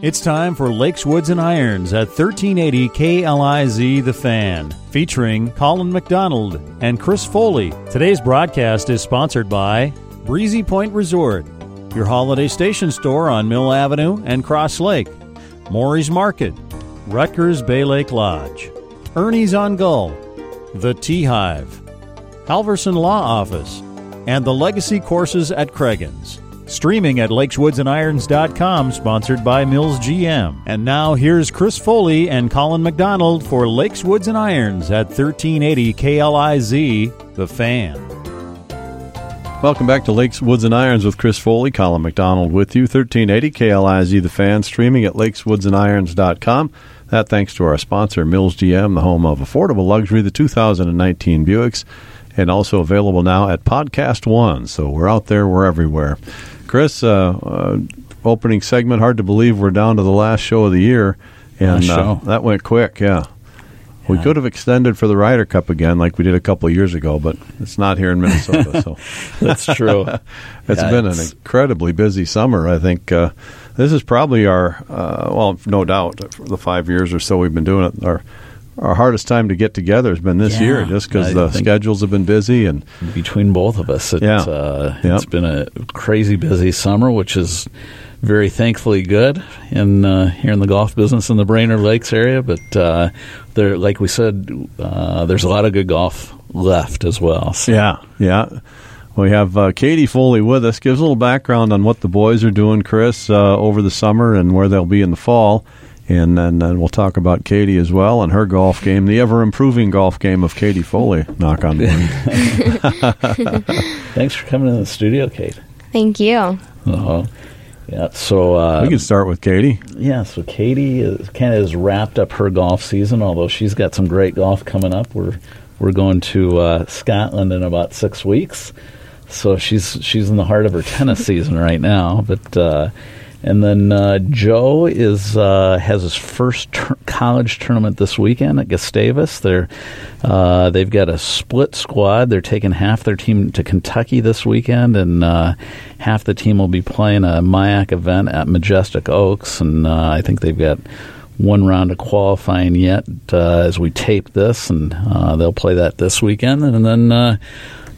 It's time for Lakes, Woods, and Irons at 1380 KLIZ The Fan, featuring Colin McDonald and Chris Foley. Today's broadcast is sponsored by Breezy Point Resort, your holiday station store on Mill Avenue and Cross Lake, Maury's Market, Ruttger's Bay Lake Lodge, Ernie's on Gull, The Tea Hive, Halverson Law Office, and the Legacy Courses at Cragun's. Streaming at lakeswoodsandirons.com, sponsored by Mills GM. And now here's Chris Foley and Colin McDonald for Lakes, Woods, and Irons at 1380 KLIZ, The Fan. Welcome back to Lakes, Woods, and Irons with Chris Foley, Colin McDonald with you. 1380 KLIZ, The Fan, streaming at lakeswoodsandirons.com. That thanks to our sponsor, Mills GM, the home of affordable luxury, the 2019 Buicks, and also available now at Podcast One. So we're out there, we're everywhere. Chris, uh, uh, opening segment. Hard to believe we're down to the last show of the year, and uh, that went quick. Yeah. We could have extended for the Ryder Cup again, like we did a couple of years ago, but it's not here in Minnesota. So That's true. it's Yeah, been an incredibly busy summer. I think uh, this is probably our, uh, well, no doubt, for the five years or so we've been doing it, our our hardest time to get together has been this Yeah, year, just because the schedules have been busy and Between both of us, it, Yeah. uh, Yep. it's been a crazy busy summer, which is very thankfully good in uh, here in the golf business in the Brainerd Lakes area. But uh, there, like we said, uh, there's a lot of good golf left as well. So Yeah, yeah. We have uh, Katie Foley with us. Gives a little background on what the boys are doing, Chris, uh, over the summer and where they'll be in the fall. And then, then we'll talk about Katie as well and her golf game, the ever improving golf game of Katie Foley. Knock on wood. Thanks for coming in the studio, Kate. Thank you. Uh-huh. Yeah. So uh, we can start with Katie. Yeah, so Katie is, kind of has wrapped up her golf season. Although she's got some great golf coming up. We're we're going to uh, Scotland in about six weeks, so she's she's in the heart of her tennis season right now. But uh, and then uh, Joe is uh, has his first college tournament this weekend at Gustavus. They're uh, they've got a split squad. They're taking half their team to Kentucky this weekend, and uh, half the team will be playing a MIAC event at Majestic Oaks. And uh, I think they've got one round of qualifying yet uh, as we tape this, and uh, they'll play that this weekend. And then uh,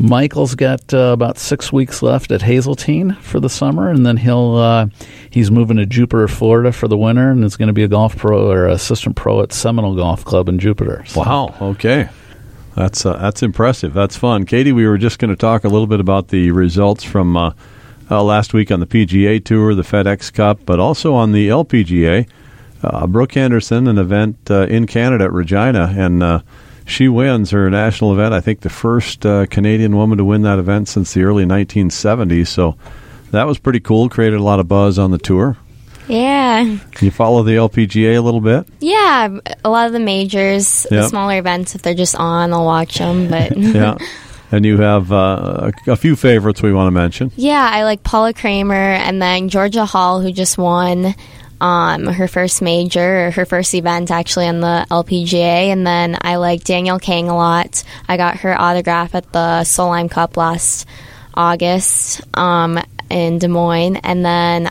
Michael's got uh, about six weeks left at Hazeltine for the summer, and then he'll uh, he's moving to Jupiter, Florida for the winter, and is going to be a golf pro or assistant pro at Seminole Golf Club in Jupiter. So- Wow. Okay. That's uh, that's impressive. That's fun, Katie. We were just going to talk a little bit about the results from uh, uh, last week on the PGA Tour, the FedEx Cup, but also on the LPGA. Uh, Brooke Henderson, an event in Canada at Regina, and she wins her national event. I think the first uh, Canadian woman to win that event since the early 1970s. So that was pretty cool. Created a lot of buzz on the tour. Yeah. Can you follow the LPGA a little bit. Yeah. A lot of the majors, the smaller events, if they're just on, I'll watch them. But yeah. And you have uh, a, a few favorites we want to mention. yeah, I like Paula Creamer and then Georgia Hall, who just won um, her first major, or her first event actually on the LPGA. And then I like Danielle Kang a lot. I got her autograph at the Solheim Cup last August um, in Des Moines. And then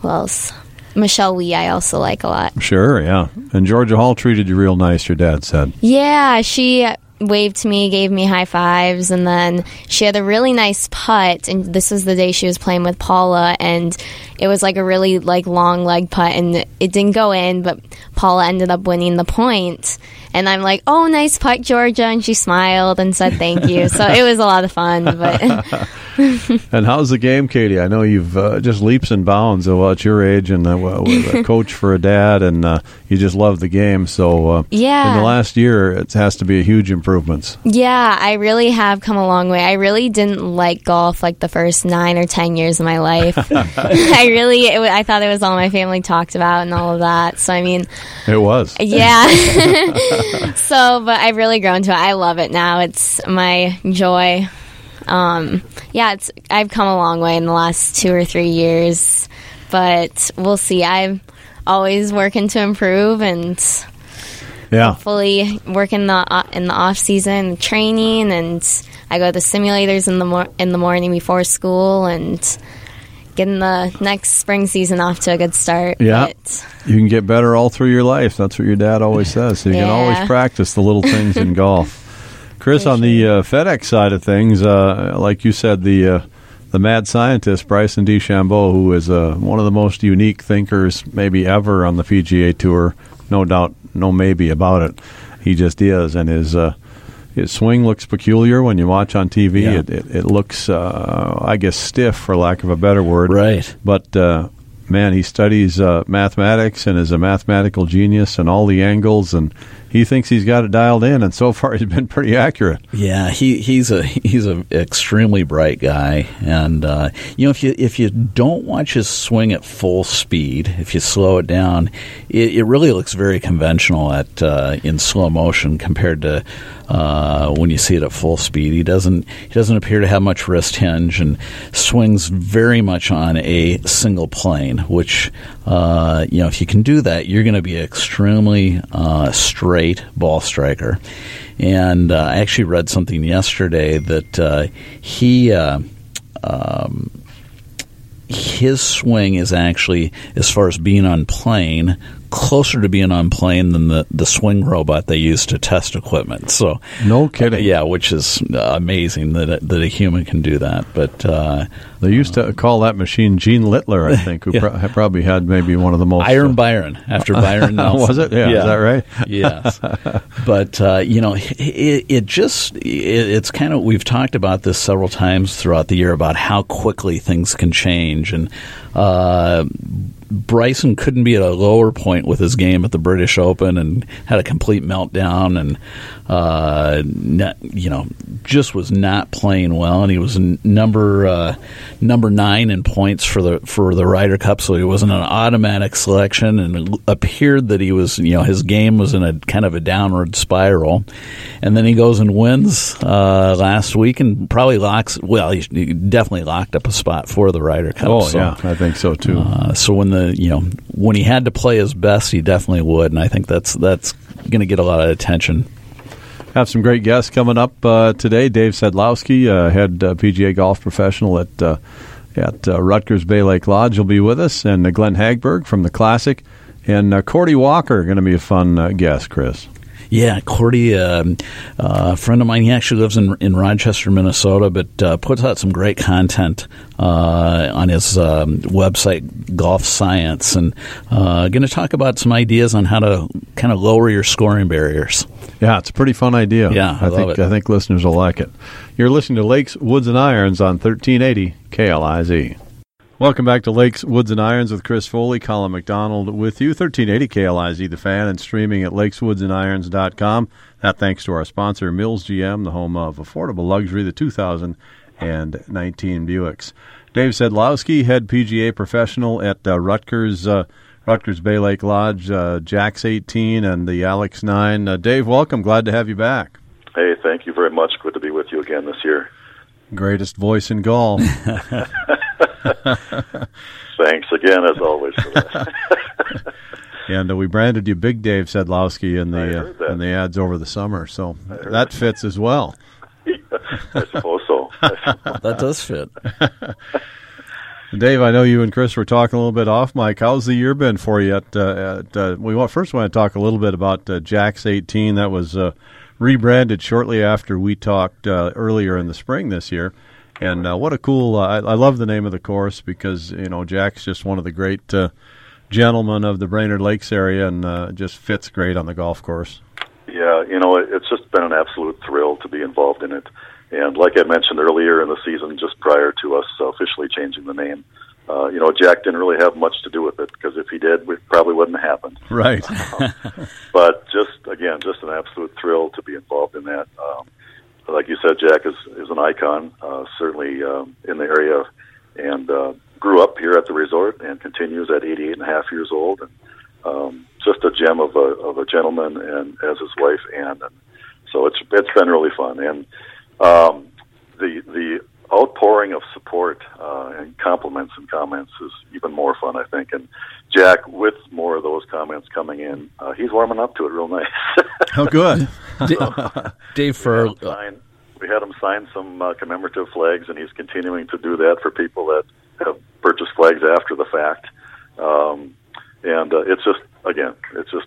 who else? Michelle Wie, I also like a lot. Sure, yeah. And Georgia Hall treated you real nice, your dad said. Yeah, she waved to me, gave me high fives, and then she had a really nice putt. And this was the day she was playing with Paula, and it was like a really like long leg putt, and it didn't go in, but Paula ended up winning the point. And I'm like, "Oh, nice putt, Georgia," and she smiled and said thank you. so it was a lot of fun, but. And how's the game, Katie? I know you've uh, just leaps and bounds uh, well, at your age and uh, with a coach for a dad, and uh, you just love the game. So, uh, Yeah. in the last year, it has to be a huge improvements. Yeah, I really have come a long way. I really didn't like golf like the first nine or ten years of my life. I really, it, I thought it was all my family talked about and all of that. So I mean, It was. yeah. so, but I've really grown to it. I love it now. It's my joy. Um, yeah, it's I've come a long way in the last two or three years, but we'll see. I'm always working to improve and Yeah. fully work in the uh, in the off season training, and I go to the simulators in the mor- in the morning before school and getting the next spring season off to a good start. Yeah. but- You can get better all through your life. That's what your dad always says. So you can always practice the little things in golf. Chris, on the uh, FedEx side of things, uh, like you said, the uh, the mad scientist Bryson DeChambeau, who is uh, one of the most unique thinkers maybe ever on the PGA Tour, no doubt, no maybe about it. He just is, and his uh, his swing looks peculiar when you watch on TV. Yeah. It, it, it looks, uh, I guess, stiff for lack of a better word. Right. But uh, man, he studies uh, mathematics and is a mathematical genius and all the angles, and he thinks he's got it dialed in. And so far, he's been pretty accurate. Yeah, he he's a he's a extremely bright guy, and uh, you know if you if you don't watch his swing at full speed, if you slow it down, it, it really looks very conventional at uh, in slow motion compared to uh, when you see it at full speed. He doesn't he doesn't appear to have much wrist hinge and swings very much on a single plane, which uh, you know if you can do that, you're going to be extremely uh, straight ball striker. And uh, I actually read something yesterday that uh, he. Uh, um, his swing is actually, as far as being on plane, closer to being on plane than the, the swing robot they use to test equipment. So, No kidding. yeah, which is amazing that a, that a human can do that. But uh, They used to call that machine Gene Littler, I think, who Yeah. pro- probably had maybe one of the most. Iron Byron after Byron Nelson. Was it? Yeah, is that right? yes. But uh, you know, it, it just it, it's kind of we've talked about this several times throughout the year about how quickly things can change, and uh, Bryson couldn't be at a lower point with his game at the British Open and had a complete meltdown and uh, not, you know just was not playing well and he was n- number uh, number nine in points for the for the Ryder Cup so he wasn't an automatic selection and it appeared that he was you know his game was in a kind of a downward spiral and then he goes and wins uh, last week and probably locks well he, he definitely locked up a spot for the Ryder Cup Oh, so, yeah, I think so too. uh, so when the you know when he had to play his best, he definitely would, and I think that's that's going to get a lot of attention. Have some great guests coming up uh, today. Dave Sedlowski, uh, head uh, PGA golf professional at uh, at uh, Ruttger's Bay Lake Lodge, will be with us, and uh, Glenn Hagberg from the Classic, and Cordie Walker going to be a fun guest. Chris. Yeah, Cordie, um, uh, a friend of mine, he actually lives in in Rochester, Minnesota, but uh, puts out some great content uh, on his um, website, Golf Science, and uh, going to talk about some ideas on how to kind of lower your scoring barriers. Yeah, it's a pretty fun idea. Yeah, I I, think it. I think listeners will like it. You're listening to Lakes, Woods, and Irons on 1380 KLIZ. Welcome back to Lakes, Woods, and Irons with Chris Foley, Colin McDonald with you. 1380 KLIZ, the fan, and streaming at lakeswoodsandirons.com. That thanks to our sponsor, Mills GM, the home of affordable luxury, the 2019 Buicks. Dave Sedlowski, head PGA professional at uh, Ruttger's. Uh, Ruttger's Bay Lake Lodge, uh, Jack's 18 and the Alex 9. Uh, Dave, welcome. Glad to have you back. Hey, thank you very much. Good to be with you again this year. Greatest voice in golf. Thanks again, as always, and uh, we branded you Big Dave Sedlowski in the uh, in the ads over the summer, so that fits as well. I suppose so. That does fit. Dave, I know you and Chris were talking a little bit off mic. How's the year been for you? At, uh, at uh, we want, first want to talk a little bit about uh, Jack's 18. That was uh, rebranded shortly after we talked uh, earlier in the spring this year. And uh, what a cool! Uh, I, I love the name of the course because you know Jack's just one of the great uh, gentlemen of the Brainerd Lakes area, and uh, just fits great on the golf course. Yeah, you know, it's just been an absolute thrill to be involved in it. And like I mentioned earlier in the season, just prior to us officially changing the name, uh, you know, Jack didn't really have much to do with it because if he did, it probably wouldn't have happened. Right. But just again, just an absolute thrill to be involved in that. Um, like you said, Jack is is an icon, uh, certainly um, in the area, and uh, grew up here at the resort and continues at 88 and a half years old, and um, just a gem of a of a gentleman, and as his wife Ann, and so it's it's been really fun, and um, the the outpouring of support uh, and compliments and comments is even more fun, I think. And Jack, with more of those comments coming in, uh, he's warming up to it real nice. oh, good. Dave, for we, had him sign, we had him sign some uh, commemorative flags, and he's continuing to do that for people that have purchased flags after the fact, um, and uh, it's just again, it's just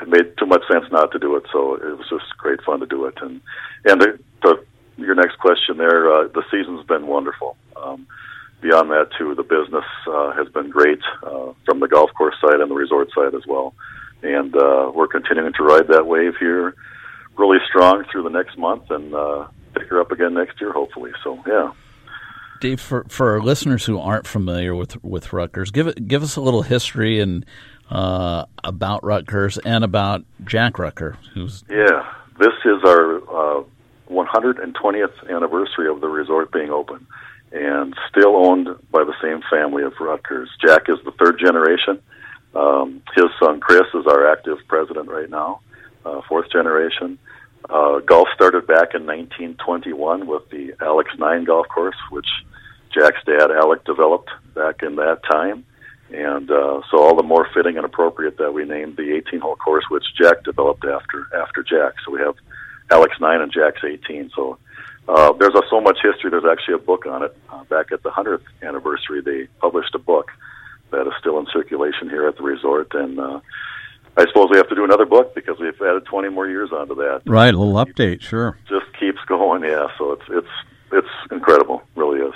it made too much sense not to do it. So it was just great fun to do it. And and the, the your next question there, uh, the season's been wonderful. Um, beyond that, too, the business uh, has been great uh, from the golf course side and the resort side as well. And uh, we're continuing to ride that wave here really strong through the next month and uh, pick her up again next year, hopefully. So, yeah. Dave, for for our listeners who aren't familiar with with Ruttger's, give it give us a little history and uh, about Ruttger's and about Jack Ruttger, who's yeah. This is our uh, 120th anniversary of the resort being open, and still owned by the same family of Ruttgers. Jack is the third generation. Um, his son Chris is our active president right now, uh, fourth generation. Uh, golf started back in 1921 with the Alex Nine golf course, which Jack's dad Alec developed back in that time. And uh, so all the more fitting and appropriate that we named the 18 hole course, which Jack developed after after Jack. So we have Alex 9 and Jack's 18. So uh, there's a, so much history. There's actually a book on it. Uh, back at the 100th anniversary, they published a book that is still in circulation here at the resort. And uh, I suppose we have to do another book because we've added 20 more years onto that. Right, a little update, sure. Just keeps going, yeah. So it's it's it's incredible, really is.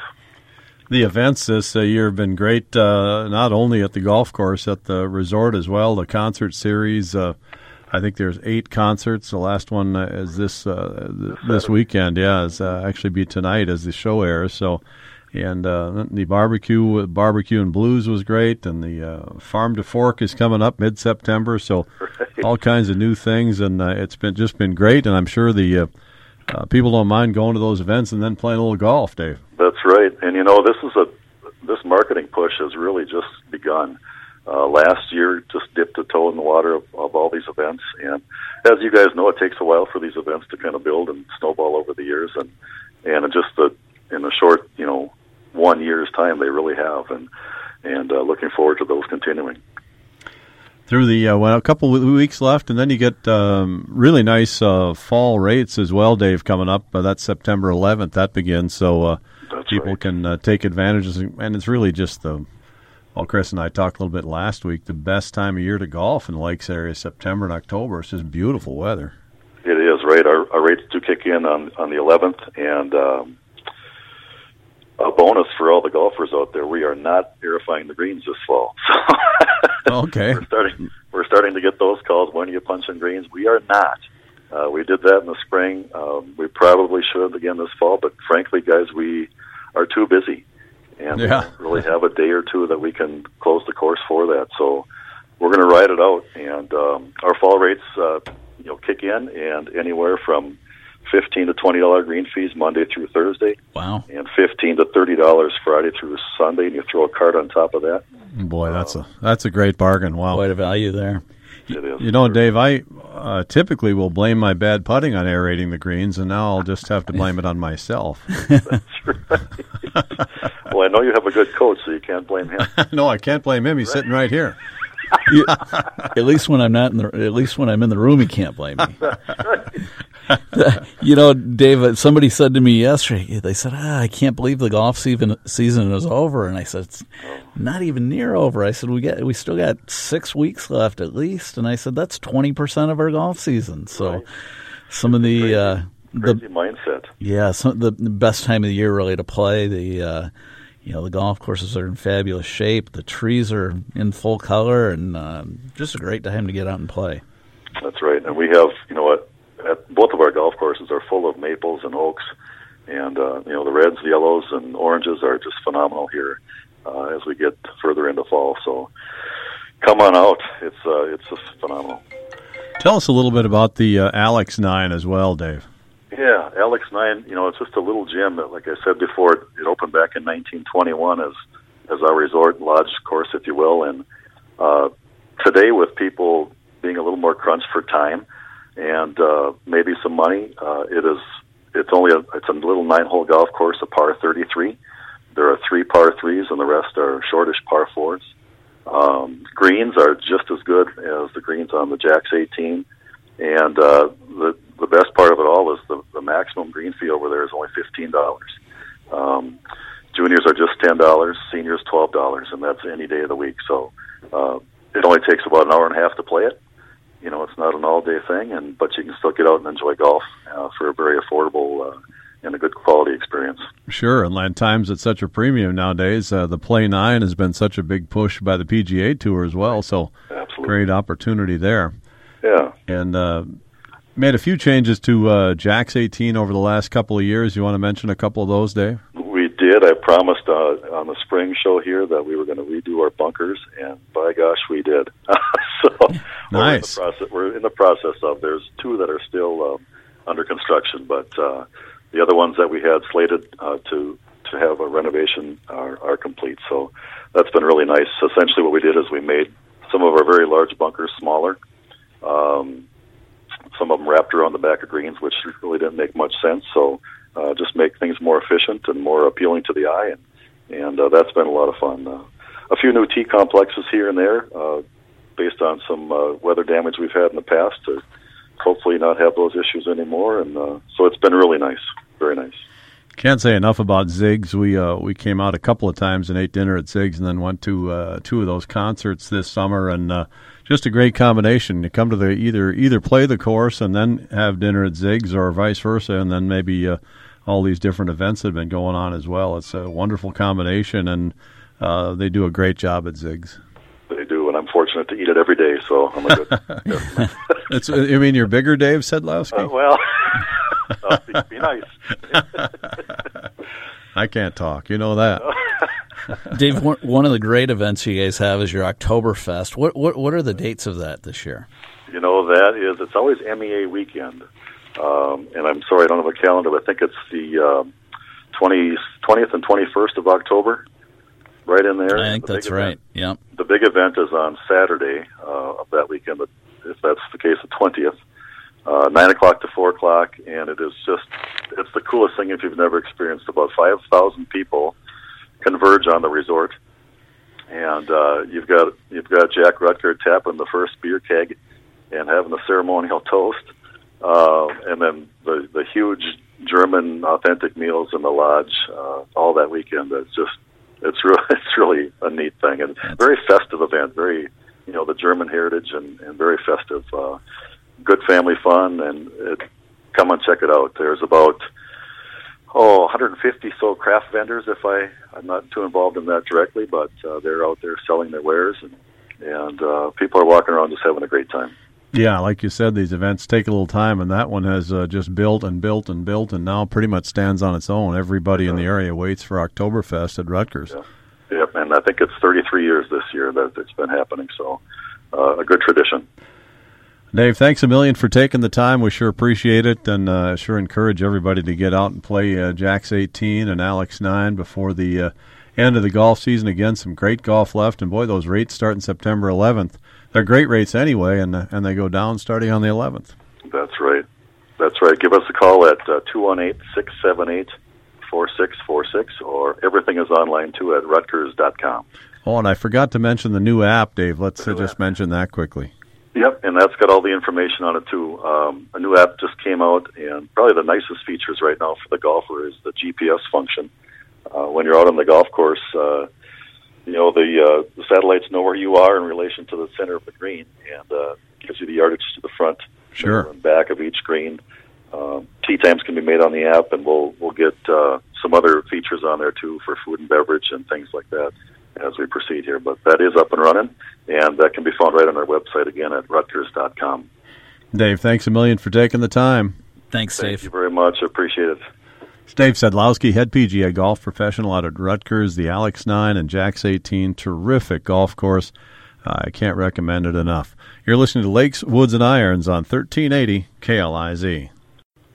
The events this uh, year have been great, uh, not only at the golf course, at the resort as well. The concert series, uh, I think there's eight concerts. The last one uh, is this uh, this weekend. Yeah, is uh, actually be tonight as the show airs. So, and uh, the barbecue barbecue and blues was great, and the uh, farm to fork is coming up mid September. So, right. all kinds of new things, and uh, it's been just been great. And I'm sure the uh, people don't mind going to those events and then playing a little golf, Dave. That's right, and you know this is a this marketing push has really just begun. Uh, last year, just dipped a toe in the water of, of all these events, and as you guys know, it takes a while for these events to kind of build and snowball over the years, and and just the in a short, you know, one year's time, they really have, and and uh, looking forward to those continuing through the uh, well, a couple of weeks left, and then you get um, really nice uh, fall rates as well, Dave. Coming up, uh, that's September 11th. That begins, so uh, people right. can uh, take advantages, and it's really just the. Well, Chris and I talked a little bit last week. The best time of year to golf in the Lakes area, is September and October. It's just beautiful weather. It is right. Our, our rates do kick in on on the 11th, and um, a bonus for all the golfers out there: we are not aerifying the greens this fall. So okay, we're starting. We're starting to get those calls. When are you punching greens? We are not. Uh, we did that in the spring. Um, we probably should again this fall, but frankly, guys, we are too busy, and yeah. really have a day or two that we can close the course for that. So we're going to ride it out, and um, our fall rates, uh, you know, kick in, and anywhere from fifteen to twenty dollar green fees Monday through Thursday. Wow. And fifteen to thirty dollars Friday through Sunday, and you throw a card on top of that. Boy, that's a that's a great bargain. Wow, quite a value there. It is. You know, Dave, I uh, typically will blame my bad putting on aerating the greens, and now I'll just have to blame it on myself. That's right. well, I know you have a good coach, so you can't blame him. no, I can't blame him. He's right. sitting right here. You, at least when I'm not in the at least when I'm in the room, he can't blame me. you know, David, somebody said to me yesterday, they said, ah, I can't believe the golf season, season is over. And I said, it's not even near over. I said, we got, we still got six weeks left at least. And I said, that's 20% of our golf season. So right. some of the, crazy, uh, crazy the mindset. Yeah. Some, the, the best time of the year really to play the, uh, you know the golf courses are in fabulous shape. The trees are in full color, and um, just a great time to get out and play. That's right, and we have you know what at both of our golf courses are full of maples and oaks, and uh, you know the reds, yellows, and oranges are just phenomenal here uh, as we get further into fall. So come on out; it's uh, it's just phenomenal. Tell us a little bit about the uh, Alex Nine as well, Dave. Yeah, Alex Nine. You know, it's just a little gym that, like I said before, it, opened back in 1921 as as our resort lodge course, if you will, and uh, today with people being a little more crunched for time and uh, maybe some money. Uh, it is it's only a it's a little nine hole golf course, a par 33. There are three par threes, and the rest are shortish par fours. Um, greens are just as good as the greens on the Jacks 18, and uh, the the best part of it all is the, the maximum green fee over there is only fifteen dollars. Um, juniors are just ten dollars, seniors twelve dollars, and that's any day of the week. So uh, it only takes about an hour and a half to play it. You know, it's not an all-day thing, and but you can still get out and enjoy golf uh, for a very affordable uh, and a good quality experience. Sure, and land times at such a premium nowadays. Uh, the Play Nine has been such a big push by the PGA Tour as well, so Absolutely. great opportunity there. Yeah. And uh, made a few changes to uh, Jack's 18 over the last couple of years. You want to mention a couple of those, Dave? We did. I promised uh, on the spring show here that we were going to redo our bunkers, and by gosh, we did. so Nice. We're in, the process, we're in the process of. There's two that are still um, under construction, but uh, the other ones that we had slated uh, to to have a renovation are, are complete. So that's been really nice. Essentially, what we did is we made some of our very large bunkers smaller. Um, some of them wrapped around the back of greens, which really didn't make much sense. So uh, just make things more efficient and more appealing to the eye, and and uh, that's been a lot of fun. Uh, a few new tee complexes here and there, uh, based on some uh, weather damage we've had in the past, to hopefully not have those issues anymore. And uh, so it's been really nice, very nice. Can't say enough about Ziggs. We uh, we came out a couple of times and ate dinner at Ziggs, and then went to uh, two of those concerts this summer, and uh, just a great combination. You come to the either either play the course and then have dinner at Ziggs, or vice versa, and then maybe uh, all these different events that have been going on as well. It's a wonderful combination, and uh, they do a great job at Ziggs. They do, and I'm fortunate to eat it every day. So I'm a good. It's, I mean, you're bigger, Dave Sedlowski. uh, well, be, be nice. I can't talk. You know that. Dave, one one of the great events you guys have is your Oktoberfest. What what what are the dates of that this year? You know that is it's always MEA weekend, um, and I'm sorry I don't have a calendar, but I think it's the um, 20, 20th and 21st of October, right in there. I think The that's big right. event- Yep. the big event is on Saturday uh, of that weekend, but if that's the case, the 20th, uh, 9 o'clock to 4 o'clock, and it is just, it's the coolest thing if you've never experienced. About 5,000 people converge on the resort, and uh, you've got you've got Jack Ruttger tapping the first beer keg and having the ceremonial toast, uh, and then the the huge German authentic meals in the lodge uh, all that weekend. It's just it's really it's really a neat thing and very festive event. Very you know the German heritage and, and very festive. Uh, good family fun and it, come and check it out. There's about oh 150 so craft vendors. If I I'm not too involved in that directly, but uh, they're out there selling their wares and and uh, people are walking around just having a great time. Yeah, like you said, these events take a little time, and that one has uh, just built and built and built, and now pretty much stands on its own. Everybody in the area waits for Oktoberfest at Ruttger's. Yeah. Yep, and I think it's 33 years this year that it's been happening. So, uh, a good tradition. Dave, thanks a million for taking the time. We sure appreciate it, and uh, sure encourage everybody to get out and play uh, Jack's 18 and Alex 9 before the uh, end of the golf season. Again, some great golf left, and boy, those rates start in September 11th. They're great rates anyway, and uh, and they go down starting on the 11th. That's right. That's right. Give us a call at uh, 218 678 4646, or everything is online too at ruttgers.com. Oh, and I forgot to mention the new app, Dave. Let's uh, just mention that quickly. Yep, and that's got all the information on it too. Um, a new app just came out, and probably the nicest features right now for the golfer is the GPS function. Uh, when you're out on the golf course, uh, you know the, uh, the satellites know where you are in relation to the center of the green, and uh, gives you the yardage to the front, Sure. and back of each green. Um, tee times can be made on the app, and we'll we'll get uh, some other features on there too for food and beverage and things like that as we proceed here. But that is up and running, and that can be found right on our website again at ruttgers.com. Dave, thanks a million for taking the time. Thanks, Dave. Thank you very much. I appreciate it. It's Dave Sedlowski, head PGA golf professional out at Ruttger's, the Alex 9 and Jack's 18. Terrific golf course. I can't recommend it enough. You're listening to Lakes, Woods, and Irons on 1380 KLIZ.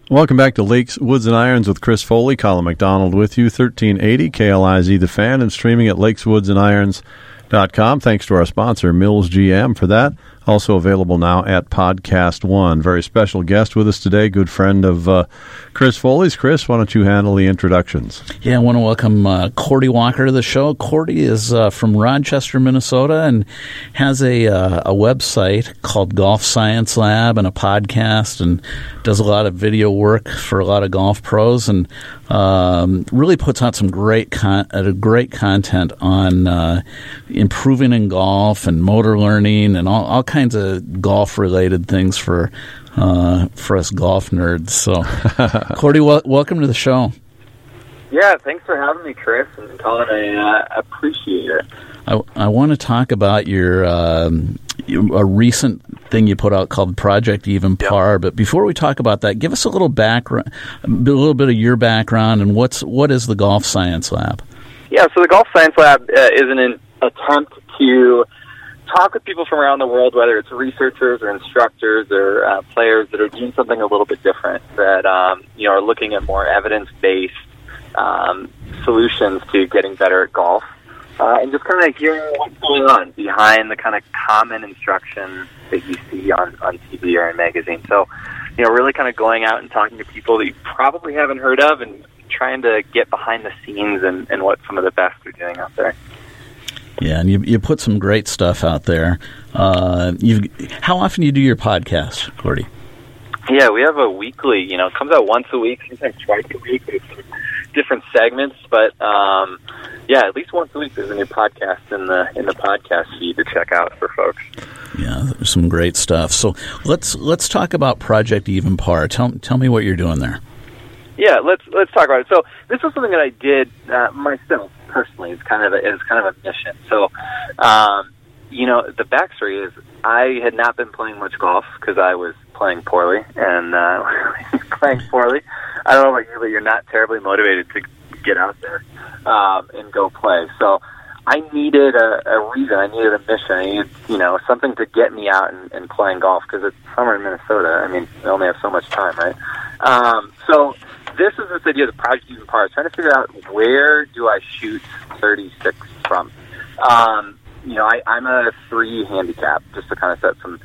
Welcome back to Lakes, Woods, and Irons with Chris Foley, Colin McDonald with you, 1380 KLIZ The Fan, and streaming at lakeswoodsandirons.com. Thanks to our sponsor, Mills GM, for that. Also available now at Podcast One. Very special guest with us today, good friend of uh, Chris Foley's. Chris, why don't you handle the introductions? Yeah, I want to welcome uh, Cordie Walker to the show. Cordie is uh, from Rochester, Minnesota, and has a uh, a website called Golf Science Lab and a podcast, and does a lot of video work for a lot of golf pros, and um, really puts out some great con- uh, great content on uh, improving in golf and motor learning and all, all kinds of golf related things for uh, for us golf nerds. So, Cordie, wel- welcome to the show. Yeah, thanks for having me, Chris and Colin. I uh, appreciate it. I, I want to talk about your um, a recent thing you put out called Project Even Par. Yep. But before we talk about that, give us a little background, a little bit of your background, and what's what is the Golf Science Lab? Yeah, so the Golf Science Lab uh, is an attempt to talk with people from around the world, whether it's researchers or instructors or uh, players that are doing something a little bit different, that um, you know are looking at more evidence-based um, solutions to getting better at golf uh, and just kind of hearing what's going on behind the kind of common instruction that you see on, on TV or in magazines. So, you know, really kind of going out and talking to people that you probably haven't heard of and trying to get behind the scenes and, and what some of the best are doing out there. Yeah, and you, you put some great stuff out there. Uh, you how often do you do your podcast, Cordie? Yeah, we have a weekly. You know, it comes out once a week, sometimes twice a week. It's different segments, but um, yeah, at least once a week there's a new podcast in the in the podcast feed to check out for folks. Yeah, there's some great stuff. So let's let's talk about Project Even Par. Tell tell me what you're doing there. Yeah, let's let's talk about it. So this was something that I did uh, myself personally. It's kind of a, it's kind of a mission. So, um, you know, the backstory is I had not been playing much golf because I was playing poorly and uh, playing poorly. I don't know about you, but you're not terribly motivated to get out there um, and go play. So I needed a, a reason. I needed a mission. I needed, you know, something to get me out and, and playing golf because it's summer in Minnesota. I mean, I only have so much time, right? Um, so this is this idea of the project even par. Trying to figure out where do I shoot 36 from. Um, you know, I, I'm a three handicap, just to kind of set some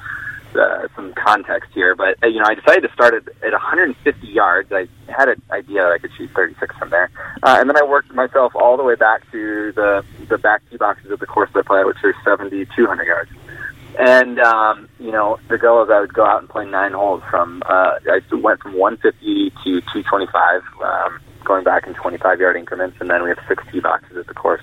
uh, some context here, but uh, you know, I decided to start at, at 150 yards. I had an idea that I could shoot 36 from there, uh, and then I worked myself all the way back to the the back tee boxes of the course that I play, which are 70, 200 yards. And um, you know, the goal is I would go out and play nine holes from. Uh, I went from 150 to 225, um, going back in 25 yard increments, and then we have six tee boxes at the course.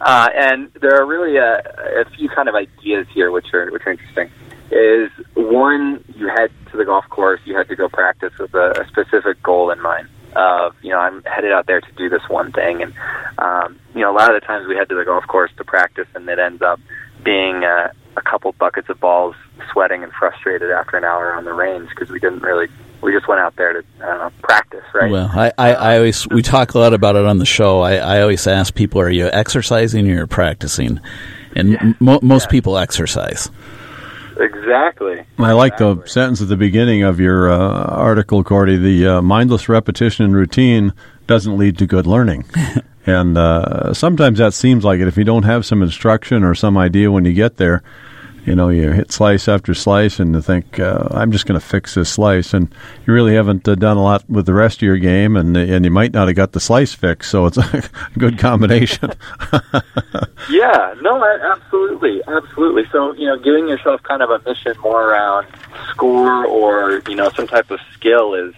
Uh, and there are really a, a few kind of ideas here which are which are interesting is one, you head to the golf course, you had to go practice with a, a specific goal in mind. Of you know, I'm headed out there to do this one thing, and um, you know, a lot of the times we head to the golf course to practice, and it ends up being uh, a couple buckets of balls, sweating and frustrated after an hour on the range because we didn't really we just went out there to know, practice, right? Well, I, I, I, always we talk a lot about it on the show. I, I always ask people, are you exercising or practicing? And yeah. mo- most yeah. people exercise. Exactly. I like exactly. the sentence at the beginning of your uh, article, Cordie. The uh, mindless repetition and routine doesn't lead to good learning. and uh, sometimes that seems like it. If you don't have some instruction or some idea when you get there, you know, you hit slice after slice and you think, uh, I'm just going to fix this slice. And you really haven't uh, done a lot with the rest of your game, and, and you might not have got the slice fixed. So it's a good combination. yeah, no, absolutely. Absolutely. So, you know, giving yourself kind of a mission more around score or, you know, some type of skill is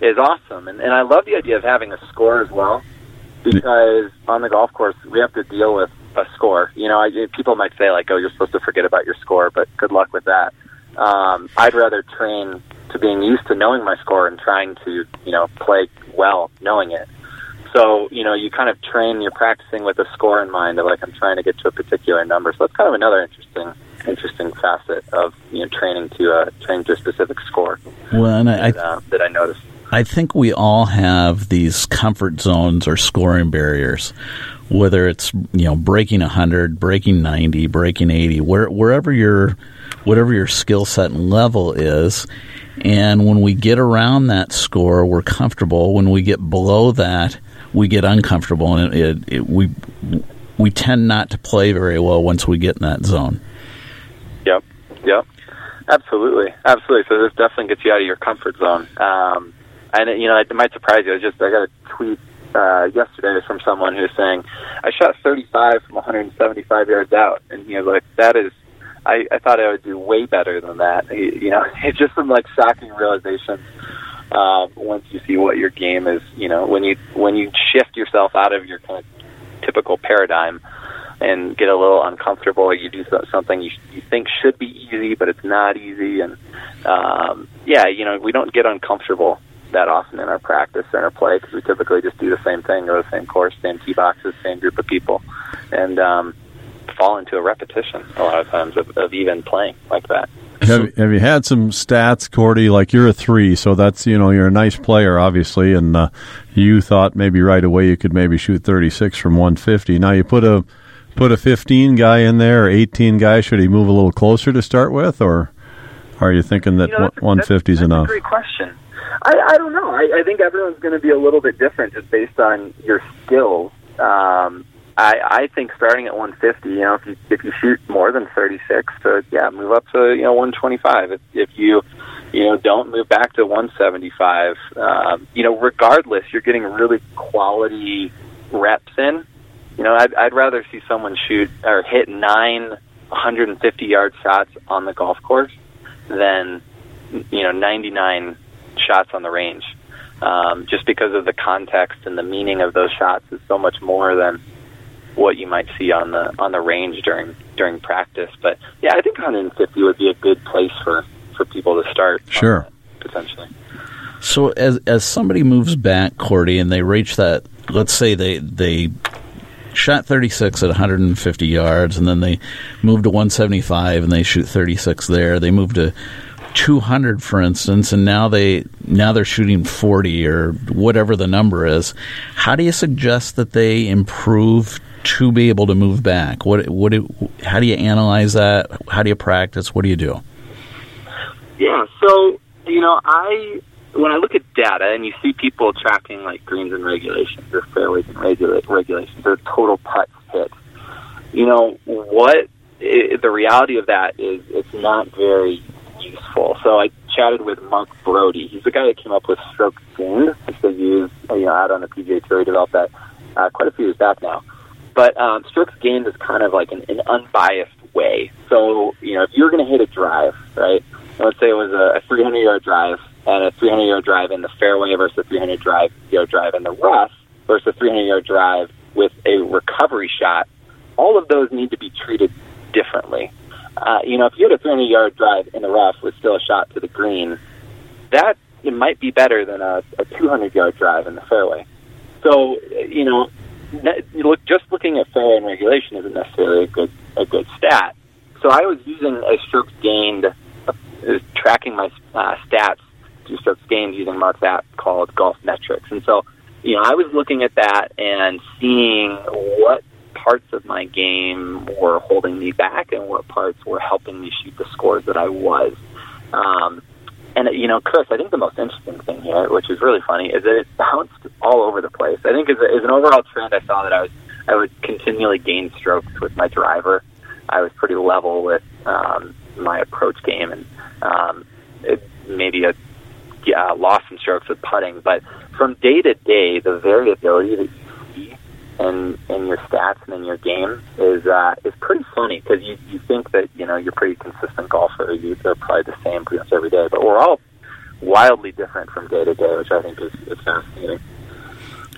is awesome. And, and I love the idea of having a score as well because on the golf course, we have to deal with a score. You know, I, people might say like, "Oh, you're supposed to forget about your score," but good luck with that. Um, I'd rather train to being used to knowing my score and trying to, you know, play well knowing it. So, you know, you kind of train, you're practicing with a score in mind of like, I'm trying to get to a particular number. So that's kind of another interesting, interesting facet of, you know, training to, uh, train to a specific score. Well, and I, that, uh, that I noticed. I think we all have these comfort zones or scoring barriers whether it's you know breaking 100 breaking 90 breaking 80 where, wherever your whatever your skill set and level is and when we get around that score we're comfortable when we get below that we get uncomfortable and it, it, it, we we tend not to play very well once we get in that zone yep Yep. Absolutely, absolutely. So this definitely gets you out of your comfort zone. Um, and you know, it might surprise you. I just I got a tweet uh, yesterday from someone who was saying, "I shot 35 from 175 yards out," and he was like, "That is." I, I thought I would do way better than that. You know, it's just some like shocking realizations uh, once you see what your game is. You know, when you when you shift yourself out of your kind of typical paradigm and get a little uncomfortable, you do something you, you think should be easy, but it's not easy, and um, yeah, you know, we don't get uncomfortable that often in our practice and our play because we typically just do the same thing, go the same course, same tee boxes, same group of people, and um, fall into a repetition a lot of times of, of even playing like that. Have, have you had some stats, Cordie? Like you're a three, so that's you know you're a nice player, obviously, and uh, you thought maybe right away you could maybe shoot 36 from 150. Now you put a put a 15 guy in there, or 18 guy. Should he move a little closer to start with, or are you thinking that you know, 150 is enough? great question. I, I don't know. I, I think everyone's going to be a little bit different just based on your skills. Um, I, I think starting at 150, you know, if you if you shoot more than 36, so yeah, move up to you know 125. If, if you you know don't move back to 175, um, you know, regardless, you're getting really quality reps in. You know, I'd, I'd rather see someone shoot or hit nine 150 yard shots on the golf course than you know 99 shots on the range. Um, just because of the context and the meaning of those shots is so much more than what you might see on the on the range during during practice. But yeah, I think 150 would be a good place for for people to start. Sure, potentially. So as as somebody moves back, Cordie, and they reach that, let's say they they shot 36 at 150 yards, and then they move to 175 and they shoot 36 there. They move to 200 for instance and now they now they're shooting 40 or whatever the number is how do you suggest that they improve to be able to move back? What what how do you analyze that? How do you practice? What do you do? Yeah so you know i when i look at data and you see people tracking like greens and regulations or fairways and regula- regulations or total putts hit. You know what it, the reality of that is it's not very useful. So I chatted with Mark Broadie. He's the guy that came up with stroke gained, which they use you know out on the PGA Tour. He developed that uh, quite a few years back now. But um, strokes is kind of like an, an unbiased way. So you know if you're going to hit a drive, right? Let's say it was a, a 300 yard drive and a 300 yard drive in the fairway versus a 300 drive yard drive in the rough versus a 300 yard drive with a recovery shot. All of those need to be treated differently uh, you know, if you had a 300 yard drive in the rough with still a shot to the green, that it might be better than a, a 200 yard drive in the fairway. So, you know, you look just looking at fairway and regulation isn't necessarily a good a good stat. So I was using a strokes gained, uh, tracking my uh, stats to strokes gained using Mark's app called Golf Metrics, and so you know I was looking at that and seeing what parts of my game were holding me back and what parts were helping me shoot the scores that I was. Um, and you know, Chris, I think the most interesting thing here, which is really funny, is that it bounced all over the place. I think as, as an overall trend, I saw that I was I would continually gain strokes with my driver. I was pretty level with um, my approach game, and um, it, maybe a yeah, lost some strokes with putting. But from day to day, the variability that in in your stats and in your game is uh, is pretty funny because you you think that you know you're pretty consistent golfer. You they're probably the same pretty much every day, but we're all wildly different from day to day, which I think is, is fascinating.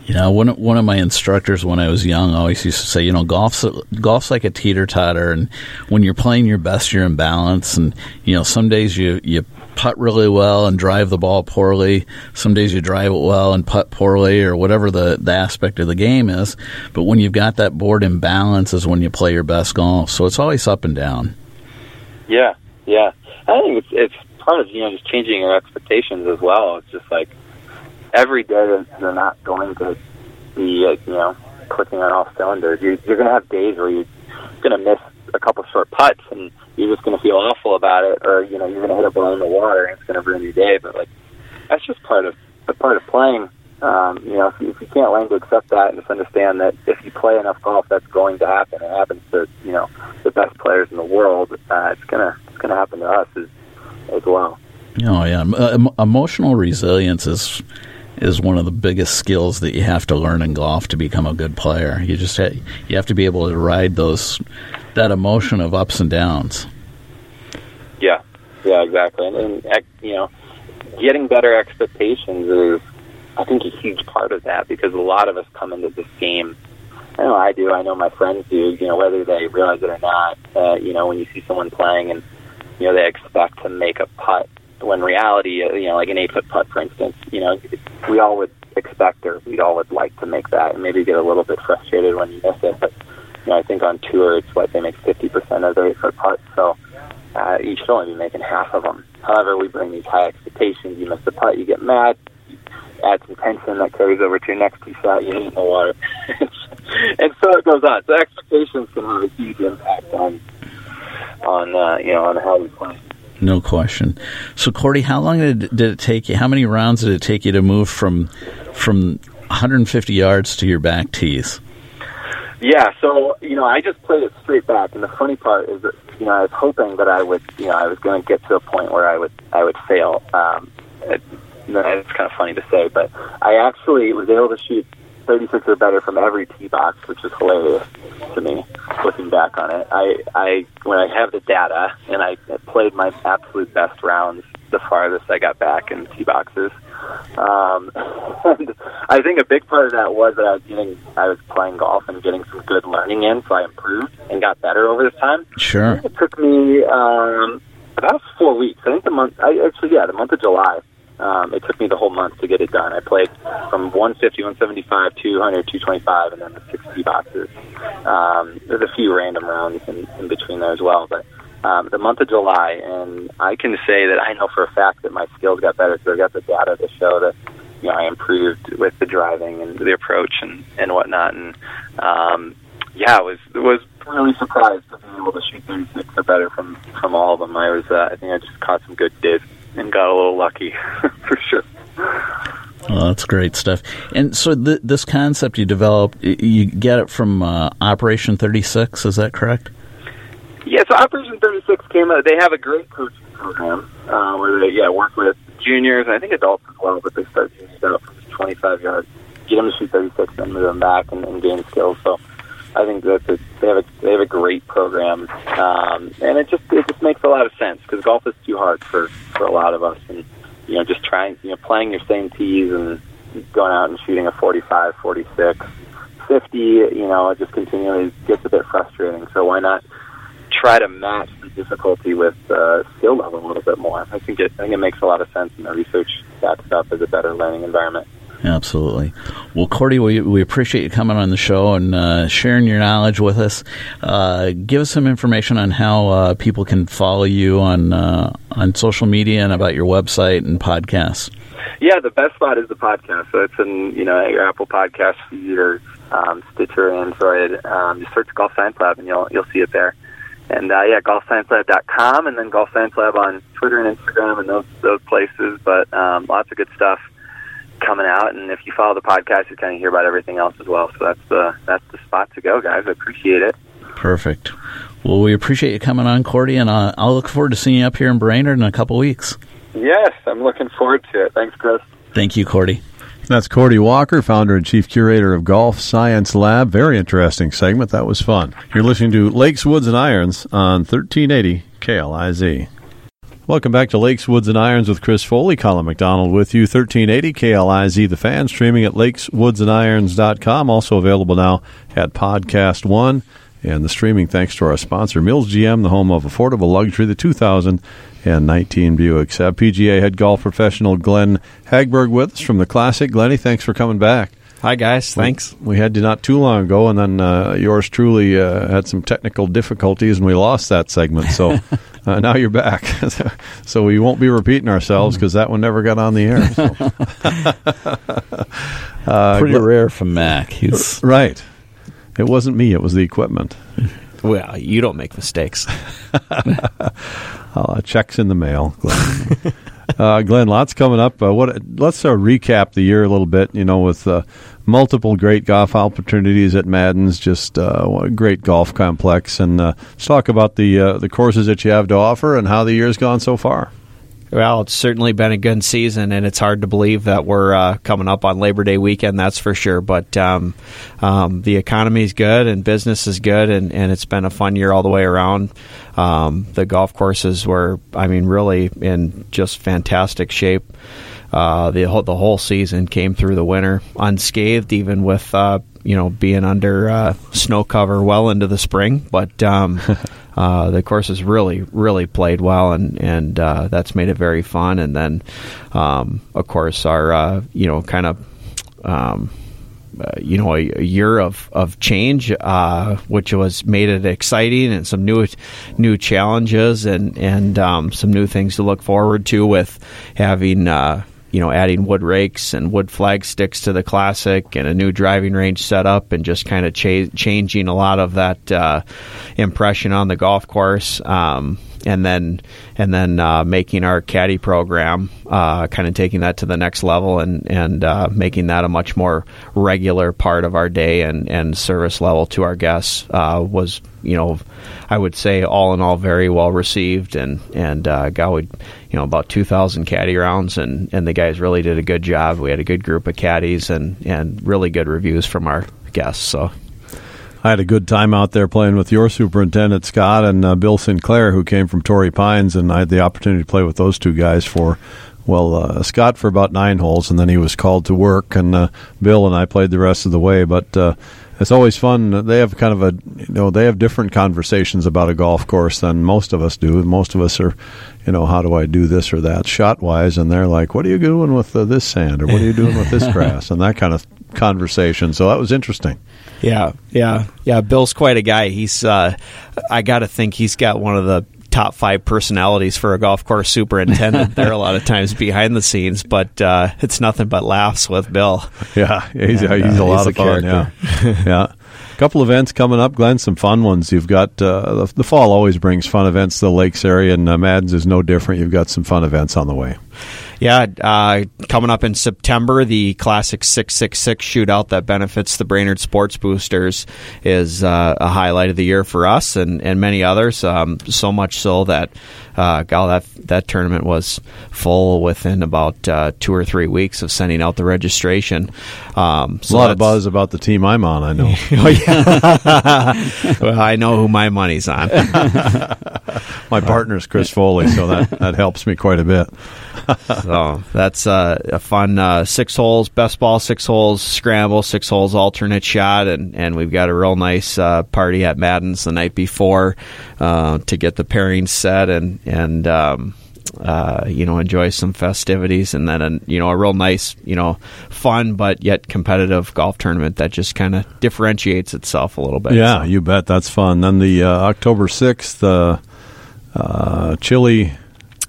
You know, one one of my instructors when I was young always used to say, you know, golf's golf's like a teeter totter, and when you're playing your best, you're in balance, and you know, some days you you putt really well and drive the ball poorly. Some days you drive it well and putt poorly, or whatever the, the aspect of the game is. But when you've got that board in balance, is when you play your best golf. So it's always up and down. Yeah, yeah. I think it's it's part of you know just changing your expectations as well. It's just like every day you're not going to be you know clicking on all cylinders. You're, you're going to have days where you're going to miss a couple short putts and you're just going to feel awful about it, or you know you're going to hit a ball in the water and it's going to ruin your day. But like that's just part of the part of playing. Um, you know, if you, if you can't learn to accept that and just understand that if you play enough golf, that's going to happen. It happens to you know the best players in the world. Uh, it's gonna it's to happen to us as as well. Oh yeah, uh, emotional resilience is is one of the biggest skills that you have to learn in golf to become a good player. You just ha- you have to be able to ride those that emotion of ups and downs. Yeah, yeah, exactly, and, and you know, getting better expectations is, I think, a huge part of that because a lot of us come into this game. I know I do. I know my friends do. You know, whether they realize it or not. Uh, you know, when you see someone playing and you know they expect to make a putt when reality, you know, like an eight foot putt, for instance, you know, we all would expect or we'd all would like to make that and maybe get a little bit frustrated when you miss it. But, you know, I think on tour, it's what they make 50% of their eight foot putts. So uh, you should only be making half of them. However, we bring these high expectations. You miss the putt, you get mad, you add some tension that carries over to your next tee shot, you hit in the water. and so it goes on. So expectations can have a huge impact on, on, uh, you know, on how we play. No question. So, Cordie, how long did, did it take you? How many rounds did it take you to move from from 150 yards to your back tees? Yeah, so you know, I just played it straight back, and the funny part is that you know I was hoping that I would, you know, I was going to get to a point where I would, I would fail. Um, it, it's kind of funny to say, but I actually was able to shoot 36 or better from every tee box, which is hilarious to me. Looking back on it, I, I when I have the data and I played my absolute best rounds, the farthest I got back in tee boxes. Um, and I think a big part of that was that I was getting, I was playing golf and getting some good learning in, so I improved and got better over this time. Sure. It took me um, about four weeks. I think the month, I actually, yeah, the month of July um, it took me the whole month to get it done. I played from 150, 175, 200, 225, and then the 60 boxes. Um, there's a few random rounds in, in between there as well, but um, the month of July, and I can say that I know for a fact that my skills got better because I got the data to show that you know I improved with the driving and the approach and and whatnot, and um, yeah, it was was really surprised to be able to shoot 36 or better from from all of them. I was uh, I think I just caught some good dips and got a little lucky for sure. Well, that's great stuff. And so, th- this concept you developed, you get it from uh, Operation 36, is that correct? Yeah, so Operation 36 came out. They have a great coaching program uh, where they yeah work with juniors and I think adults as well, but they start juniors out from 25 yards, get them to shoot 36, then move them back and, and gain skills. So I think that they have a they have a great program, um, and it just it just makes a lot of sense because golf is too hard for for a lot of us, and you know just trying you know playing your same tees and going out and shooting a 45, 46, 50, you know, it just continually gets a bit frustrating. So why not try to match the difficulty with uh, skill level a little bit more? I think it I think it makes a lot of sense, and the research backs up as a better learning environment. Absolutely. Well, Cordie, we, we appreciate you coming on the show and uh, sharing your knowledge with us. Uh, give us some information on how uh, people can follow you on uh, on social media and about your website and podcasts. Yeah, the best spot is the podcast. So it's in you know your Apple Podcast feed or um, Stitcher, Android. Um, just search Golf Science Lab and you'll you'll see it there. And uh, yeah, golfsciencelab.com and then Golf Science Lab on Twitter and Instagram and those those places. But um, lots of good stuff coming out. And if you follow the podcast, you kind of hear about everything else as well. So that's the that's the spot to go, guys. I appreciate it. Perfect. Well, we appreciate you coming on, Cordie, and uh, I'll look forward to seeing you up here in Brainerd in a couple weeks. Yes, I'm looking forward to it. Thanks, Chris. Thank you, Cordie. That's Cordie Walker, founder and chief curator of Golf Science Lab. Very interesting segment. That was fun. You're listening to Lakes, Woods, and Irons on 1380 KLIZ. Welcome back to Lakes, Woods, and Irons with Chris Foley. Colin McDonald with you. 1380 KLIZ, the fan, streaming at lakeswoodsandirons.com. Also available now at Podcast One. And the streaming thanks to our sponsor, Mills GM, the home of affordable luxury, the 2019 Buick PGA head golf professional Glenn Hagberg with us from the Classic. Glenny, thanks for coming back. Hi, guys. Thanks. We, we had you not too long ago, and then uh, yours truly uh, had some technical difficulties, and we lost that segment. So uh, now you're back. so we won't be repeating ourselves because that one never got on the air. So. Uh, Pretty rare from Mac. He's right. It wasn't me. It was the equipment. Well, you don't make mistakes. uh, checks in the mail. uh, Glenn, lots coming up. Uh, what? Let's uh, recap the year a little bit. You know, with uh, multiple great golf opportunities at Madden's, just uh, a great golf complex, and uh, let's talk about the uh, the courses that you have to offer and how the year's gone so far. Well, it's certainly been a good season, and it's hard to believe that we're uh, coming up on Labor Day weekend. That's for sure. But um, um, the economy is good, and business is good, and, and it's been a fun year all the way around. Um, the golf courses were, I mean, really in just fantastic shape. Uh, the whole, the whole season came through the winter unscathed, even with uh, you know being under uh, snow cover well into the spring. But um, uh, the courses really, really played well, and and uh, that's made it very fun. And then, um, of course, our uh, you know kind of. Um, uh, you know, a, a, year of of change, uh, which was made it exciting, and some new new challenges, and and um, some new things to look forward to with having uh, you know, adding wood rakes and wood flag sticks to the classic and a new driving range setup and just kind of cha- changing a lot of that uh, impression on the golf course. Um, and then and then uh, making our caddy program, uh, kind of taking that to the next level and and uh, making that a much more regular part of our day and, and service level to our guests uh, was you know I would say all in all very well received and and uh, got you know about two thousand caddy rounds and and the guys really did a good job. We had a good group of caddies and and really good reviews from our guests. So I had a good time out there playing with your superintendent Scott and uh, Bill Sinclair, who came from Torrey Pines, and I had the opportunity to play with those two guys for. Well, uh, Scott for about nine holes, and then he was called to work, and uh, Bill and I played the rest of the way. But uh, it's always fun. They have kind of a, you know, they have different conversations about a golf course than most of us do. Most of us are, you know, how do I do this or that shot wise, and they're like, what are you doing with uh, this sand, or what are you doing with this grass, and that kind of conversation. So that was interesting. Yeah, yeah, yeah. Bill's quite a guy. He's, uh, I got to think he's got one of the top five personalities for a golf course superintendent there a lot of times behind the scenes, but uh, it's nothing but laughs with Bill. Yeah, he's, and, he's a uh, lot he's of fun. Yeah, yeah. A couple events coming up, Glenn. Some fun ones. You've got uh, the, the, fall always brings fun events to the Lakes area, and uh, Madden's is no different. You've got some fun events on the way. Yeah, uh, coming up in September, the Classic 666 shootout that benefits the Brainerd Sports Boosters is uh, a highlight of the year for us and, and many others. Um, so much so that, uh, God, that, that tournament was full within about uh, two or three weeks of sending out the registration. Um, so a lot of buzz about the team I'm on, I know. oh, yeah. well, I know who my money's on. my partner's Chris Foley, so that, that helps me quite a bit. so that's uh, a fun uh, six holes, best ball, six holes, scramble, six holes, alternate shot, and, and we've got a real nice uh, party at Madden's the night before uh, to get the pairing set and and um, uh, you know enjoy some festivities, and then a, you know a real nice you know fun but yet competitive golf tournament that just kind of differentiates itself a little bit. Yeah, so. you bet that's fun. Then the uh, October sixth. Uh, Chili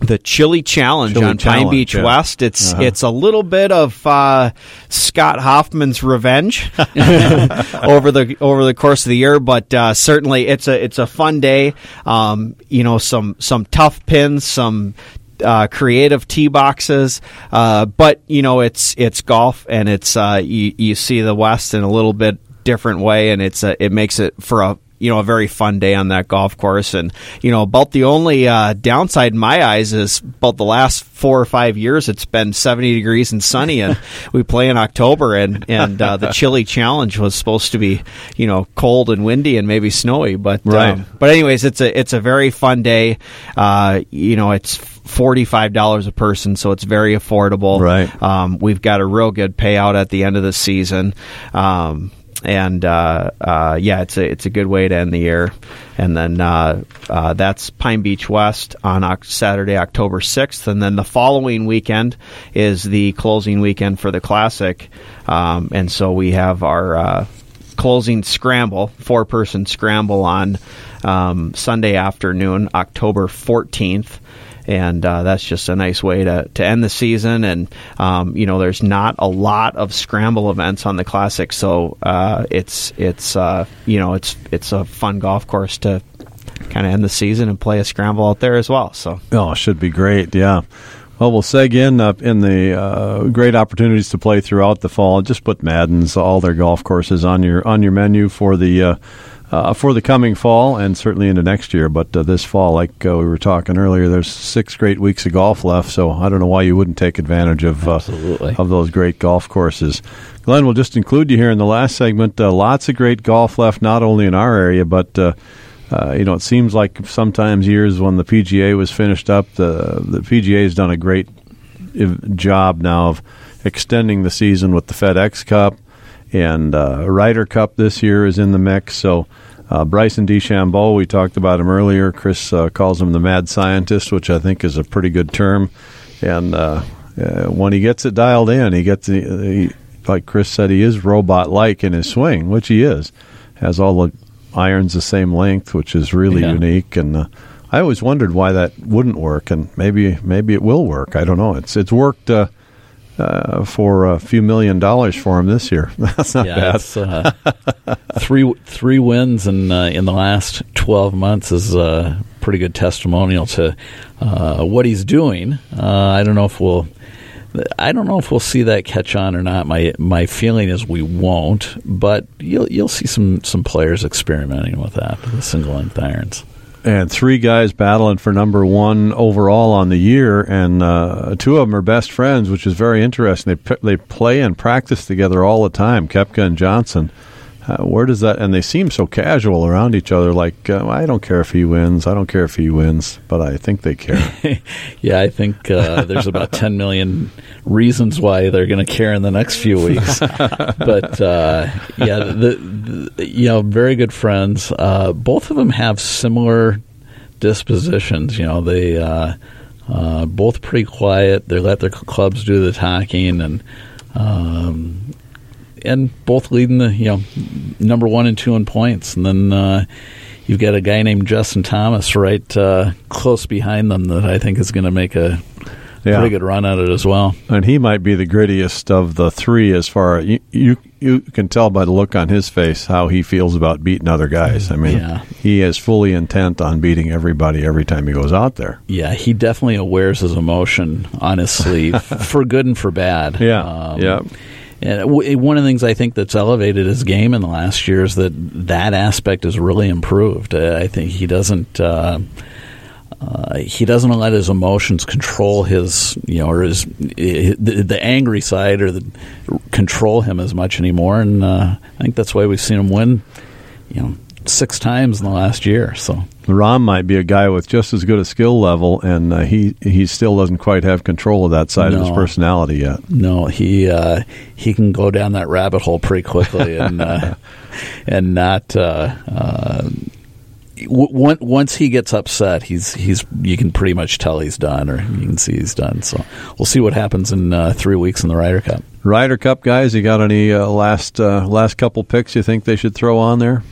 the Chili Challenge Chili on Challenge, Pine Beach yeah. West. It's uh-huh. it's a little bit of uh, Scott Hoffman's revenge over the over the course of the year, but uh, certainly it's a it's a fun day. Um, you know, some some tough pins, some uh, creative tee boxes, uh, but you know it's it's golf and it's uh, you, you see the West in a little bit different way, and it's a, it makes it for a you know a very fun day on that golf course. And you know about the only uh, downside in my eyes is about the last four or five years it's been 70 degrees and sunny, and we play in October, and and uh, the chili challenge was supposed to be you know cold and windy and maybe snowy, but um, right. Um, but anyways, it's a it's a very fun day. Uh, you know it's forty-five dollars a person, so it's very affordable. Right. Um, we've got a real good payout at the end of the season. Um, and uh, uh, yeah, it's a it's a good way to end the year. And then uh, uh that's Pine Beach West on Saturday, October sixth, and then the following weekend is the closing weekend for the Classic, um, and so we have our uh, closing scramble, four person scramble on um, Sunday afternoon, October 14th and uh, that's just a nice way to, to end the season. And um, you know, there's not a lot of scramble events on the classic, so uh, it's it's uh, you know it's it's a fun golf course to kind of end the season and play a scramble out there as well. So oh, it should be great. Yeah. Well, we'll seg in uh, in the uh, great opportunities to play throughout the fall. Just put Madden's all their golf courses on your on your menu for the uh, uh, for the coming fall and certainly into next year. But uh, this fall, like uh, we were talking earlier, there's six great weeks of golf left. So I don't know why you wouldn't take advantage of uh, Absolutely. of those great golf courses. Glenn, we'll just include you here in the last segment. Uh, lots of great golf left, not only in our area, but uh, uh, you know, it seems like sometimes years when the PGA was finished up, the the PGA has done a great job now of extending the season with the FedEx Cup and uh, Ryder Cup this year is in the mix. So. Uh, Bryson DeChambeau, we talked about him earlier. Chris uh, calls him the mad scientist, which I think is a pretty good term. And uh, uh, when he gets it dialed in, he gets the, he, like Chris said, he is robot like in his swing, which he is. Has all the irons the same length, which is really Yeah. unique. And uh, I always wondered why that wouldn't work, and maybe maybe it will work. I don't know. It's it's worked uh, uh, for a few million dollars for him this year. That's not yeah, bad. it's, uh, three three wins in uh, in the last twelve months is a pretty good testimonial to uh, what he's doing. Uh, I don't know if we'll. I don't know if we'll see that catch on or not. My my feeling is we won't, but you'll you'll see some some players experimenting with that, the single length irons. And three guys battling for number one overall on the year, and uh, two of them are best friends, which is very interesting. They they play and practice together all the time. Koepka and Johnson. Uh, where does that? And they seem so casual around each other. Like uh, I don't care if he wins. I don't care if he wins, but I think they care. Yeah, I think uh, there's about 10 million reasons why they're going to care in the next few weeks. but uh, yeah, the, the you know very good friends. Uh, both of them have similar dispositions. You know, they uh, uh, both pretty quiet. They let their clubs do the talking and. Um, and both leading the you know number one and two in points, and then uh, you've got a guy named Justin Thomas right uh, close behind them that I think is going to make a Yeah. pretty good run at it as well. and he might be the grittiest of the three. As far you you, you can tell by the look on his face how he feels about beating other guys. I mean, Yeah. he is fully intent on beating everybody every time he goes out there. Yeah, he definitely wears his emotion on his sleeve for good and for bad. Yeah, Um, yeah. And one of the things I think that's elevated his game in the last year is that that aspect has really improved. Uh, I think he doesn't. Uh, uh, he doesn't let his emotions control his, you know, or his the, the angry side or the control him as much anymore. And uh, I think that's why we've seen him win, you know, six times in the last year. So Rahm might be a guy with just as good a skill level, and uh, he he still doesn't quite have control of that side of his personality yet. No, he uh, he can go down that rabbit hole pretty quickly and uh, and not. Uh, uh, w- once once he gets upset, he's he's you can pretty much tell he's done, or you can see he's done. So we'll see what happens in uh, three weeks in the Ryder Cup. Ryder Cup guys, you got any uh, last uh, last couple picks you think they should throw on there?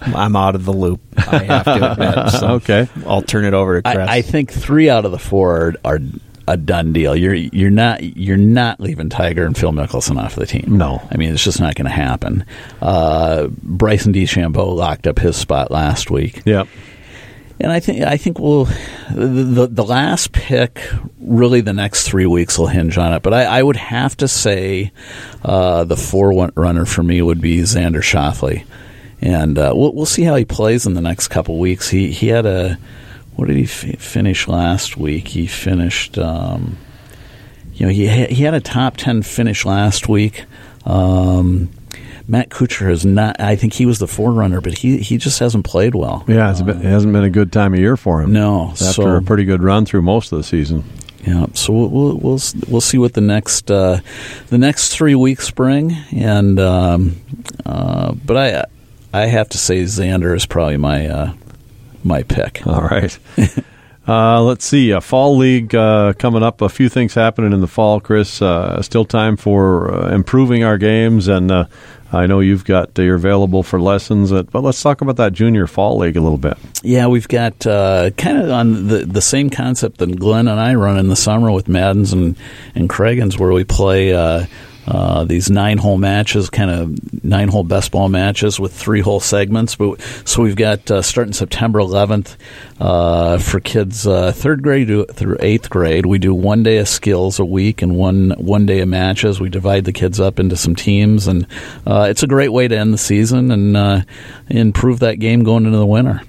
I'm out of the loop. I have to admit. So Okay. I'll turn it over to Chris. I, I think three out of the four are, are a done deal. You're you're not you're not leaving Tiger and Phil Mickelson off the team. No. I mean it's just not going to happen. Uh, Bryson DeChambeau locked up his spot last week. Yep. And I think I think we'll the, the the last pick really the next three weeks will hinge on it. But I, I would have to say uh, the four runner for me would be Xander Schauffele, and uh, we'll we'll see how he plays in the next couple weeks. He he had a what did he f- finish last week? He finished. Um, you know, he ha- he had a top ten finish last week. Um, Matt Kuchar has not. I think he was the forerunner, but he he just hasn't played well. Yeah, it's been, it hasn't been a good time of year for him. No, after so- a pretty good run through most of the season. Yeah, so we'll we'll we'll, we'll see what the next uh, the next three weeks bring, and um, uh, but I I have to say Xander is probably my uh, my pick. All right. Uh, let's see. Uh, fall league uh, coming up. A few things happening in the fall, Chris. Uh, still time for uh, improving our games, and uh, I know you've got uh, you're available for lessons. At, but let's talk about that junior fall league a little bit. Yeah, we've got uh, kind of on the the same concept that Glenn and I run in the summer with Madden's and and Cragun's, where we play uh, these nine hole matches, kind of nine hole best ball matches with three hole segments. But so we've got uh, starting September 11th uh, for kids uh, third grade through eighth grade. We do one day of skills a week and one one day of matches. We divide the kids up into some teams, and uh, it's a great way to end the season and uh, improve that game going into the winter.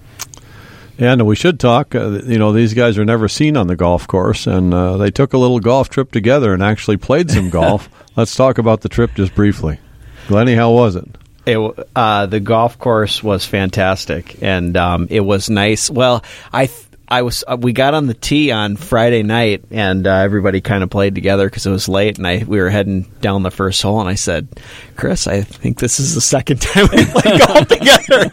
And we should talk. Uh, you know, these guys are never seen on the golf course, and uh, they took a little golf trip together and actually played some golf. Let's talk about the trip just briefly. Glennie, how was it? It, uh, the golf course was fantastic, and um, it was nice. Well, I th- I was uh, we got on the tee on Friday night, and uh, everybody kind of played together because it was late, and I we were heading down the first hole, and I said, "Chris, I think this is the second time we played golf together."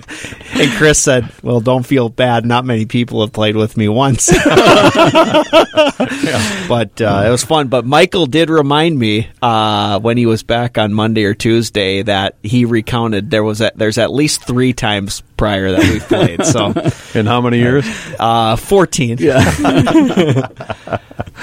And Chris said, "Well, don't feel bad. Not many people have played with me once, yeah. but uh, it was fun." But Michael did remind me uh, when he was back on Monday or Tuesday that he recounted there was a, there's at least three times prior that we've played. So, in how many years? Uh, Fourteen. Yeah.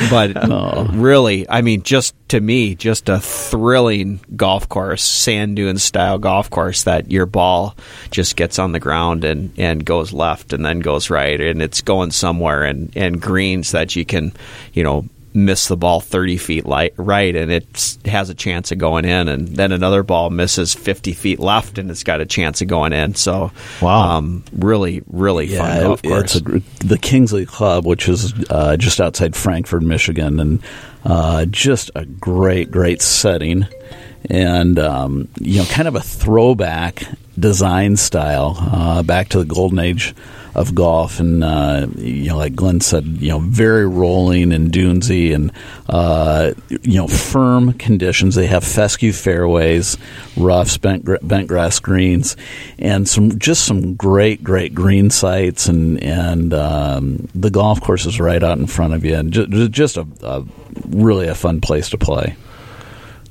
but oh. really, I mean, just to me, just a thrilling golf course, sand dune style golf course that your ball just gets on the ground and, and goes left and then goes right, and it's going somewhere, and, and greens that you can, you know, miss the ball 30 feet light, right and it has a chance of going in and then another ball misses 50 feet left and it's got a chance of going in. So wow. um, really really yeah, fun golf course. A, the Kingsley Club which is uh, just outside Frankfort Michigan and uh, just a great great setting. And um, you know kind of a throwback design style uh, back to the golden age of golf, and uh, you know, like Glenn said, you know, very rolling and dunesy, and uh, you know, firm conditions. They have fescue fairways, roughs, bent, bent grass greens, and some just some great, great green sites, and and um, the golf course is right out in front of you, and just, just a, a really a fun place to play.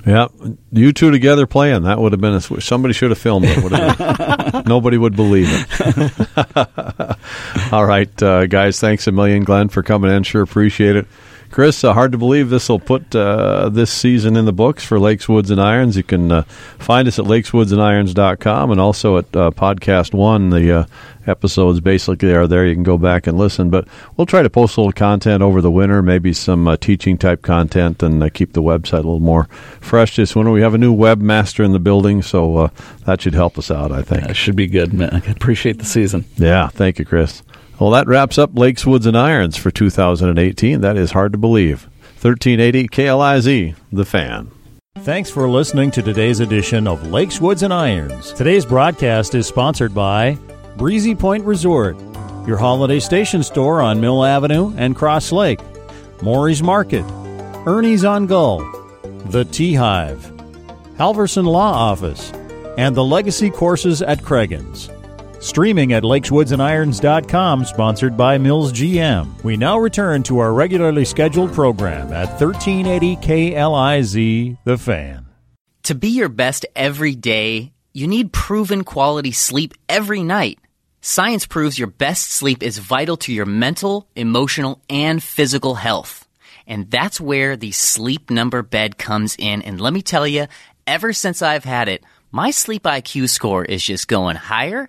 Yeah, you two together playing that would have been a, somebody should have filmed it. Nobody would believe it. All right, uh, guys, thanks a million, Glenn, for coming in. Sure appreciate it. Chris, uh, hard to believe this will put uh, this season in the books for Lakes, Woods, and Irons. You can uh, find us at lakeswoodsandirons.com and also at uh, Podcast One. The uh, episodes basically are there. You can go back and listen. But we'll try to post a little content over the winter, maybe some uh, teaching type content, and keep the website a little more fresh this winter. We have a new webmaster in the building, so that should help us out, I think. It should be good, man. I appreciate the season. Yeah, thank you, Chris. Well, that wraps up Lakes, Woods, and Irons for 2018. That is hard to believe. 1380 KLIZ, The Fan. Thanks for listening to today's edition of Lakes, Woods, and Irons. Today's broadcast is sponsored by Breezy Point Resort, your holiday station store on Mill Avenue and Cross Lake, Maury's Market, Ernie's on Gull, The Tea Hive, Halverson Law Office, and the Legacy Courses at Cragun's. Streaming at lakeswoodsandirons.com, sponsored by Mills GM. We now return to our regularly scheduled program at 1380 KLIZ The Fan. To be your best every day, you need proven quality sleep every night. Science proves your best sleep is vital to your mental, emotional, and physical health. And that's where the sleep number bed comes in. And let me tell you, ever since I've had it, my sleep IQ score is just going higher